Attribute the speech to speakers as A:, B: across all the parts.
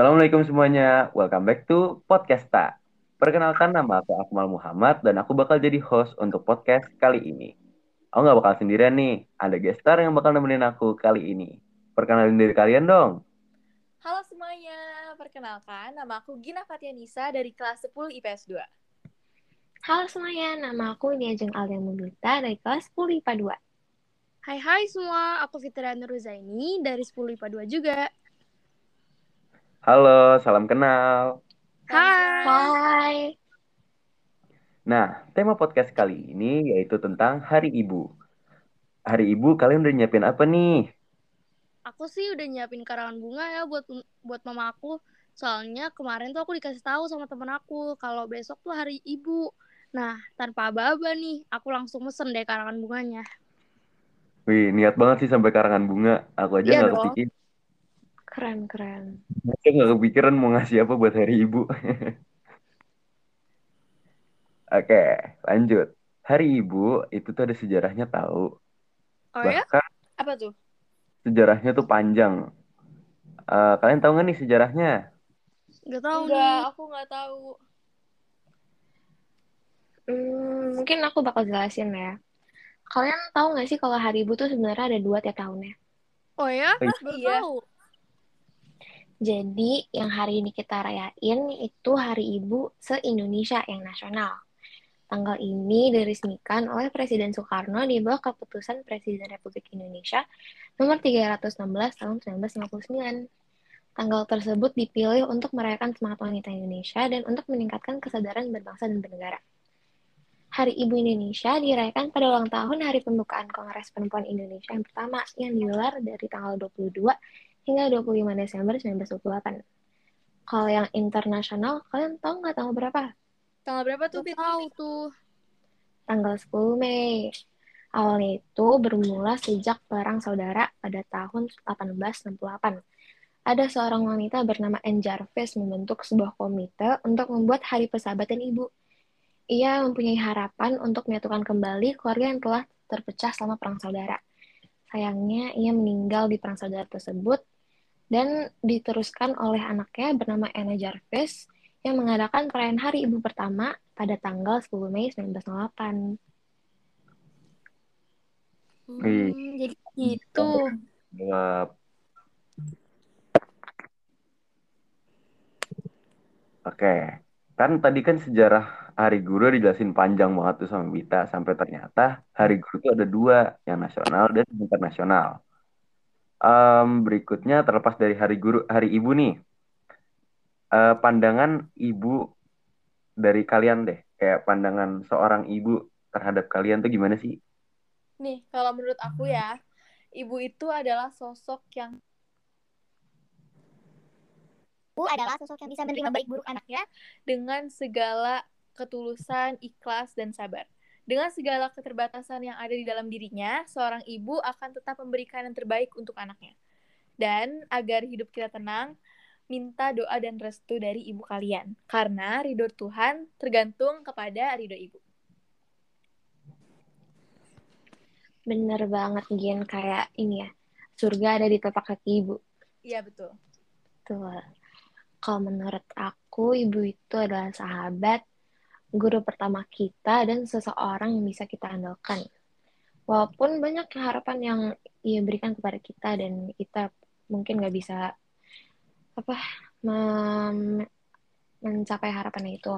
A: Assalamualaikum semuanya, welcome back to Podcasta. Perkenalkan nama aku Akmal Muhammad dan aku bakal jadi host untuk podcast kali ini. Aku nggak bakal sendirian nih, ada gestar yang bakal nemenin aku kali ini. Perkenalin diri kalian dong.
B: Halo semuanya, perkenalkan nama aku Gina Fatianisa dari kelas 10 IPS 2.
C: Halo semuanya, nama aku Niajeng Alia Mubita dari kelas 10 IPA 2.
D: Hai hai semua, aku Fitria Nuruzaini dari 10 IPA 2 juga.
A: Halo, salam kenal.
D: Hai.
C: Hai.
A: Nah, tema podcast kali ini yaitu tentang Hari Ibu. Hari Ibu, kalian udah nyiapin apa nih?
D: Aku sih udah nyiapin karangan bunga ya buat buat mama aku. Soalnya kemarin tuh aku dikasih tahu sama temen aku kalau besok tuh hari ibu. Nah, tanpa aba-aba nih, aku langsung mesen deh karangan bunganya.
A: Wih, niat banget sih sampai karangan bunga. Aku aja
D: Iya
A: nggak
D: dong.
A: kepikiran.
C: Keren, keren.
A: Aku nggak kepikiran mau ngasih apa buat Hari Ibu. Oke, lanjut. Hari Ibu itu tuh ada sejarahnya tahu.
D: Oh ya?
A: Bahkan
D: Apa tuh?
A: sejarahnya tuh panjang. Eh, kalian tahu nggak nih sejarahnya?
D: Gak tahu
B: Enggak,
D: nih.
B: aku nggak tahu.
C: Hmm, mungkin aku bakal jelasin ya. Kalian tahu nggak sih kalau Hari Ibu tuh sebenarnya ada dua tiap tahunnya?
D: Oh ya?
A: Oh,
D: Baru
B: iya.
D: tahu.
C: Jadi yang hari ini kita rayain itu Hari Ibu se-Indonesia yang nasional. Tanggal ini diresmikan oleh Presiden Soekarno di bawah keputusan Presiden Republik Indonesia nomor 316 tahun 1959. Tanggal tersebut dipilih untuk merayakan semangat wanita Indonesia dan untuk meningkatkan kesadaran berbangsa dan bernegara. Hari Ibu Indonesia dirayakan pada ulang tahun Hari Pembukaan Kongres Perempuan Indonesia yang pertama yang digelar dari tanggal 22 hingga 25 Desember 1928. Kalau yang internasional, kalian tahu nggak tanggal berapa?
B: Tanggal berapa tuh,
D: tahu tuh.
C: Tanggal 10 Mei. Awalnya itu bermula sejak Perang Saudara pada tahun 1868. Ada seorang wanita bernama Anne Jarvis membentuk sebuah komite untuk membuat Hari Persahabatan Ibu. Ia mempunyai harapan untuk menyatukan kembali keluarga yang telah terpecah selama Perang Saudara. Sayangnya, ia meninggal di Perang Saudara tersebut dan diteruskan oleh anaknya bernama Anna Jarvis yang mengadakan perayaan Hari Ibu pertama pada tanggal 10 Mei 1908.
D: Hmm, jadi gitu.
A: Oke, kan tadi kan sejarah Hari Guru dijelasin panjang banget tuh sama Bita sampai ternyata Hari Guru itu ada dua, yang nasional dan internasional. Em, berikutnya terlepas dari Hari Guru, Hari Ibu nih, eh, pandangan ibu dari kalian deh, kayak pandangan seorang ibu terhadap kalian tuh gimana sih?
B: Nih, kalau menurut aku ya, ibu itu adalah sosok yang
E: Ibu adalah sosok yang bisa menerima baik buruk anaknya
B: dengan segala ketulusan, ikhlas, dan sabar. Dengan segala keterbatasan yang ada di dalam dirinya, seorang ibu akan tetap memberikan yang terbaik untuk anaknya. Dan agar hidup kita tenang, minta doa dan restu dari ibu kalian. Karena ridho Tuhan tergantung kepada ridho ibu.
C: Bener banget, Gian. Kayak ini ya, surga ada di telapak kaki ibu.
B: Iya, betul.
C: Tuh. Kalau menurut aku, ibu itu adalah sahabat, guru pertama kita, dan seseorang yang bisa kita andalkan. Walaupun banyak harapan yang ia berikan kepada kita, dan kita mungkin nggak bisa apa mem- mencapai harapan itu.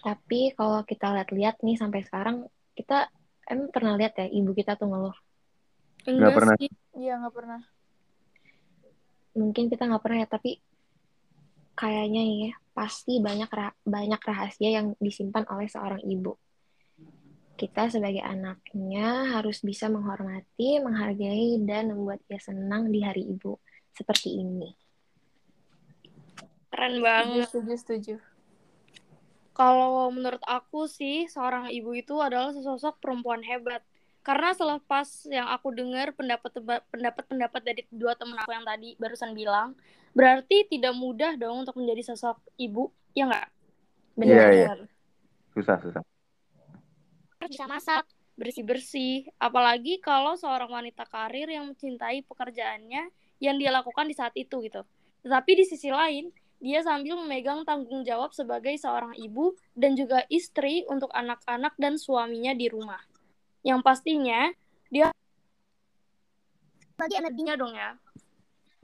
C: Tapi kalau kita lihat-lihat nih sampai sekarang, kita emang pernah lihat ya ibu kita tuh ngeluh.
D: Enggak
A: pernah.
D: sih.
B: Iya, nggak pernah.
C: Mungkin kita nggak pernah ya, tapi kayaknya ya pasti banyak ra- banyak rahasia yang disimpan oleh seorang ibu. Kita sebagai anaknya harus bisa menghormati, menghargai, dan membuat ia senang di hari ibu seperti ini.
D: Keren banget.
B: setuju, setuju.
D: Kalau menurut aku sih, seorang ibu itu adalah sesosok perempuan hebat. Karena selepas yang aku dengar pendapat pendapat-pendapat dari dua temen aku yang tadi barusan bilang, berarti tidak mudah dong untuk menjadi sosok ibu, ya nggak?
C: Benar.
A: Iya, iya. Susah, susah.
E: harus bisa masak
D: Bersih-bersih, apalagi kalau seorang wanita karir yang mencintai pekerjaannya yang dia lakukan di saat itu gitu. Tetapi di sisi lain, dia sambil memegang tanggung jawab sebagai seorang ibu dan juga istri untuk anak-anak dan suaminya di rumah. Yang pastinya dia
E: Bagi energinya
D: dong ya.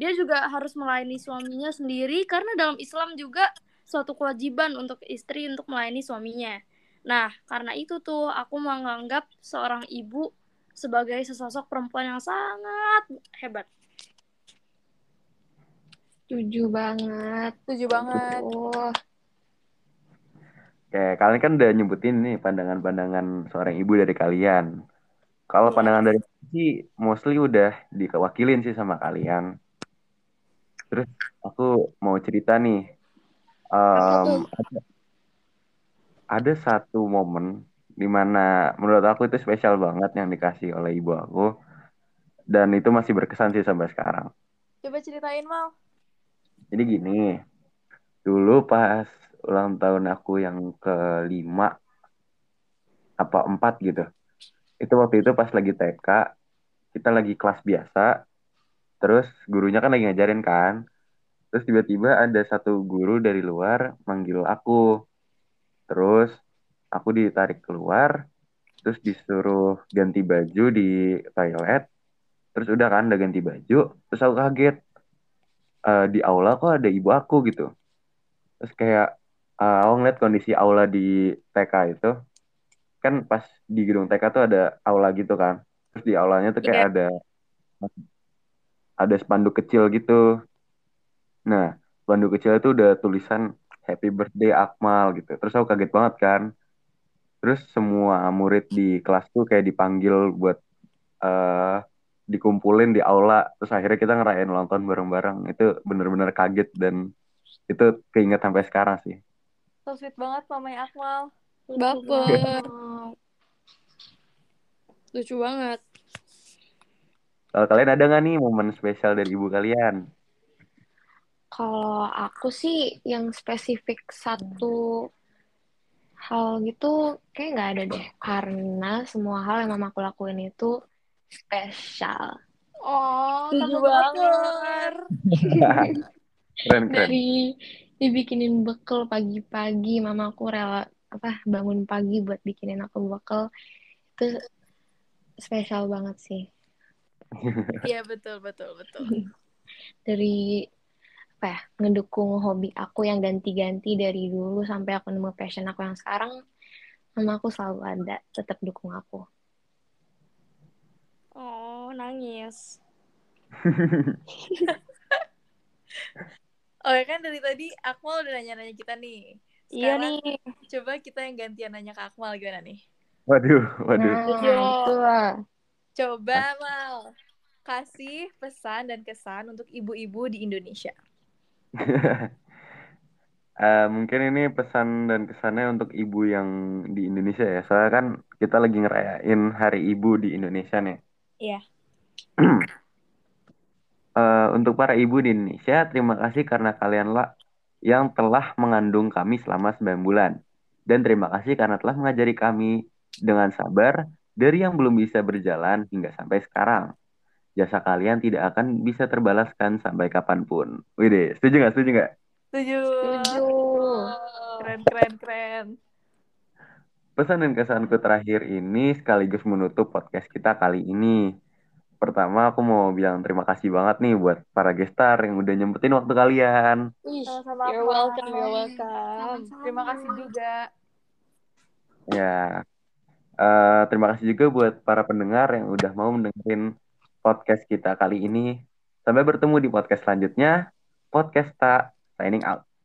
D: Dia juga harus melayani suaminya sendiri karena dalam Islam juga suatu kewajiban untuk istri untuk melayani suaminya. Nah, karena itu tuh aku menganggap seorang ibu sebagai sesosok perempuan yang sangat hebat.
C: Setuju banget.
B: Setuju banget.
C: Tuh.
A: Oke, kalian kan udah nyebutin nih pandangan-pandangan seorang ibu dari kalian. Kalau
D: Iya.
A: pandangan dari sih mostly udah diwakilin sih sama kalian. Terus aku mau cerita nih. Em, ada, ada satu momen di mana menurut aku itu spesial banget yang dikasih oleh ibu aku. Dan itu masih berkesan sih sampai sekarang.
B: Coba ceritain, Mal.
A: Jadi gini, dulu pas ulang tahun aku yang kelima apa empat gitu, itu waktu itu pas lagi TK, kita lagi kelas biasa, terus gurunya kan lagi ngajarin kan, terus tiba-tiba ada satu guru dari luar manggil aku, terus aku ditarik keluar, terus disuruh ganti baju di toilet, terus udah kan udah ganti baju, terus aku kaget. Eh, di aula kok ada ibu aku gitu. Terus kayak eh, aku ngeliat kondisi aula di TK itu, kan pas di gedung TK tuh ada aula gitu kan. Terus di aulanya tuh kayak
B: Iya.
A: ada ada spanduk kecil gitu. Nah, spanduk kecil itu udah tulisan Happy Birthday Akmal gitu. Terus aku kaget banget kan. Terus semua murid di kelas tuh kayak dipanggil buat eh dikumpulin di aula. Terus akhirnya kita ngerayain ulang tahun bareng-bareng. Itu bener-bener kaget dan itu keinget sampai sekarang sih.
B: So sweet banget Mamanya Akmal.
D: Baper. Lucu banget.
A: Kalau kalian ada nggak nih momen spesial dari ibu kalian?
C: Kalau aku sih yang spesifik satu hal gitu kayak nggak ada deh. Karena semua hal yang mama aku lakuin itu spesial.
B: Oh,
D: Setuju banget.
B: baper.
A: Keren keren.
C: Dari dibikinin bekal pagi-pagi, mama aku rela apa bangun pagi buat bikinin aku bekal. Itu spesial banget sih.
B: Iya, betul, betul, betul.
C: Dari apa ya, ngedukung hobi aku yang ganti-ganti dari dulu sampai aku nemu passion aku yang sekarang, mama aku selalu ada, tetap dukung aku.
D: Oh, nangis.
B: Oke kan dari tadi Akmal udah nanya-nanya kita nih.
D: Iya
B: Sekarang
D: nih.
B: coba kita yang gantian nanya ke Akmal gimana nih?
A: Waduh, waduh.
C: Nah,
D: Setuju.
C: itu lah.
B: Coba Mal kasih pesan dan kesan untuk ibu-ibu di Indonesia.
A: Eh, mungkin ini pesan dan kesannya untuk ibu yang di Indonesia ya. Soalnya kan kita lagi ngerayain Hari Ibu di Indonesia nih.
B: Iya.
A: Eh, untuk para ibu di Indonesia, terima kasih karena kalianlah yang telah mengandung kami selama 9 bulan. Dan terima kasih karena telah mengajari kami dengan sabar dari yang belum bisa berjalan hingga sampai sekarang. Jasa kalian tidak akan bisa terbalaskan sampai kapan pun. Wih setuju nggak? Setuju nggak?
B: Setuju.
C: Setuju.
B: Keren, keren, keren.
A: Pesan dan kesanku terakhir ini sekaligus menutup podcast kita kali ini. Pertama, aku mau bilang terima kasih banget nih buat para gestar yang udah nyempetin waktu kalian.
B: Sama-sama,
D: you're welcome, you're welcome.
B: Terima kasih juga.
A: Ya, eh, terima kasih juga buat para pendengar yang udah mau mendengarin podcast kita kali ini. Sampai bertemu di podcast selanjutnya. Podcast tak signing out.